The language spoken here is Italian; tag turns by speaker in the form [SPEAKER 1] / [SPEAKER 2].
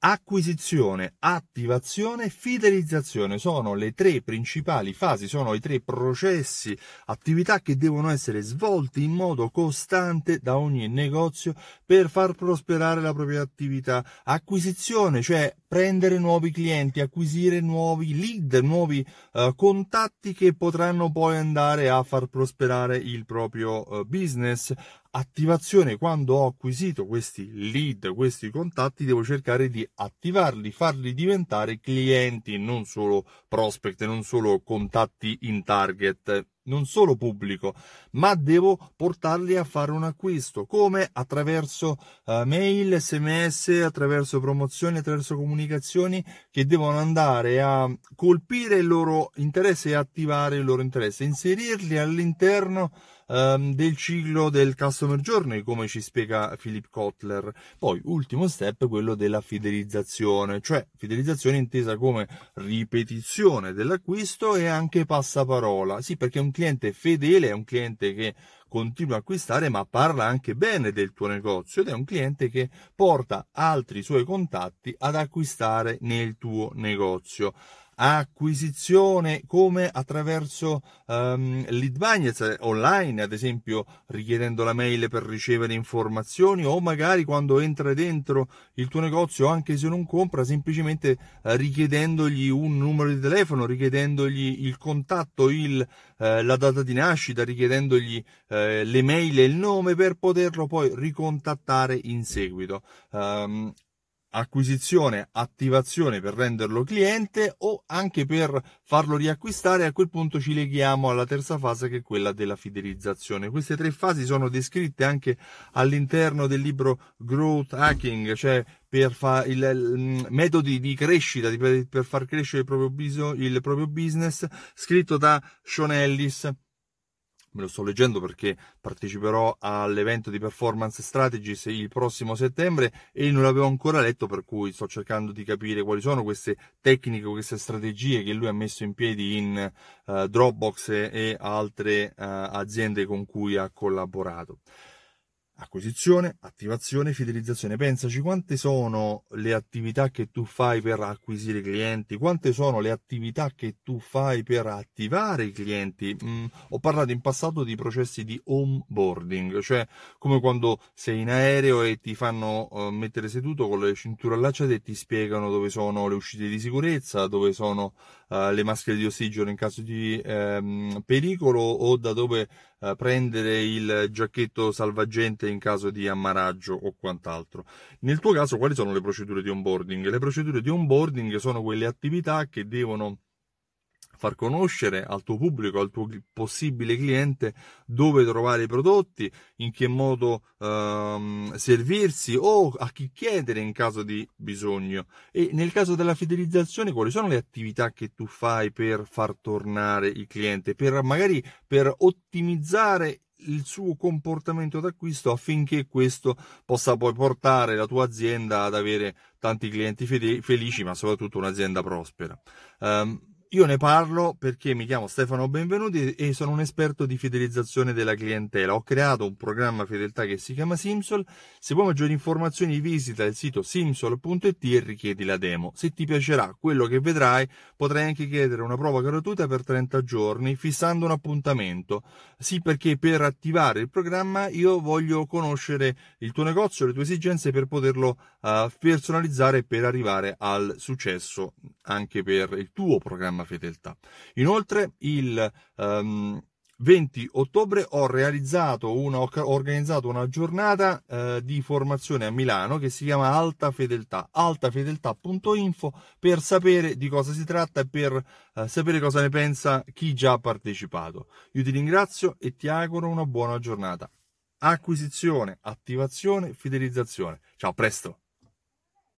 [SPEAKER 1] Acquisizione, attivazione, fidelizzazione sono le tre principali fasi, sono i tre processi, attività che devono essere svolti in modo costante da ogni negozio per far prosperare la propria attività. Acquisizione, cioè prendere nuovi clienti, acquisire nuovi lead, nuovi uh, contatti che potranno poi andare a far prosperare il proprio uh, business. Attivazione quando ho acquisito questi lead, questi contatti, devo cercare di attivarli, farli diventare clienti, non solo prospect, non solo contatti in target, non solo pubblico, ma devo portarli a fare un acquisto. Come? Attraverso uh, mail, sms, attraverso promozioni, attraverso comunicazioni che devono andare a colpire il loro interesse e attivare il loro interesse, inserirli all'interno um, del ciclo del customer journey, come ci spiega Philip Kotler. Poi, ultimo step, quello della fidelizzazione, cioè fidelizzazione intesa come ripetizione dell'acquisto e anche passaparola. Sì, perché un cliente fedele è un cliente che continua a acquistare ma parla anche bene del tuo negozio ed è un cliente che porta altri suoi contatti ad acquistare nel tuo negozio acquisizione come attraverso um, lead magnets online, ad esempio richiedendo la mail per ricevere informazioni o magari quando entra dentro il tuo negozio anche se non compra, semplicemente uh, richiedendogli un numero di telefono, richiedendogli il contatto, il, uh, la data di nascita, richiedendogli uh, le mail e il nome per poterlo poi ricontattare in seguito. Um, acquisizione, attivazione per renderlo cliente o anche per farlo riacquistare. A quel punto ci leghiamo alla terza fase che è quella della fidelizzazione. Queste tre fasi sono descritte anche all'interno del libro Growth Hacking, cioè per fare il, il, metodi di crescita, di, per far crescere il proprio, il proprio business, scritto da Sean Ellis me lo sto leggendo perché parteciperò all'evento di Performance Strategies il prossimo settembre e non l'avevo ancora letto per cui sto cercando di capire quali sono queste tecniche, queste strategie che lui ha messo in piedi in uh, Dropbox e altre uh, aziende con cui ha collaborato. Acquisizione, attivazione, fidelizzazione. Pensaci quante sono le attività che tu fai per acquisire clienti, quante sono le attività che tu fai per attivare i clienti. Mm, ho parlato in passato di processi di onboarding, cioè come quando sei in aereo e ti fanno uh, mettere seduto con le cinture allacciate e ti spiegano dove sono le uscite di sicurezza, dove sono uh, le maschere di ossigeno in caso di um, pericolo o da dove uh, prendere il giacchetto salvagente in caso di ammaraggio o quant'altro. Nel tuo caso quali sono le procedure di onboarding? Le procedure di onboarding sono quelle attività che devono far conoscere al tuo pubblico, al tuo possibile cliente dove trovare i prodotti, in che modo ehm, servirsi o a chi chiedere in caso di bisogno. E nel caso della fidelizzazione, quali sono le attività che tu fai per far tornare il cliente, per magari per ottimizzare il suo comportamento d'acquisto affinché questo possa poi portare la tua azienda ad avere tanti clienti felici, ma soprattutto un'azienda prospera. Um, io ne parlo perché mi chiamo Stefano Benvenuti e sono un esperto di fidelizzazione della clientela. Ho creato un programma fedeltà che si chiama Simsol. Se vuoi maggiori informazioni visita il sito simsol.it e richiedi la demo. Se ti piacerà quello che vedrai, potrai anche chiedere una prova gratuita per 30 giorni fissando un appuntamento. Sì, perché per attivare il programma io voglio conoscere il tuo negozio, le tue esigenze per poterlo uh, personalizzare per arrivare al successo anche per il tuo programma programma Fedeltà. Inoltre il um, 20 ottobre ho una, ho organizzato una giornata eh, di formazione a Milano che si chiama Alta Fedeltà, altafedeltà.info per sapere di cosa si tratta e per eh, sapere cosa ne pensa chi già ha partecipato. Io ti ringrazio e ti auguro una buona giornata. Acquisizione, attivazione, fidelizzazione. Ciao, presto!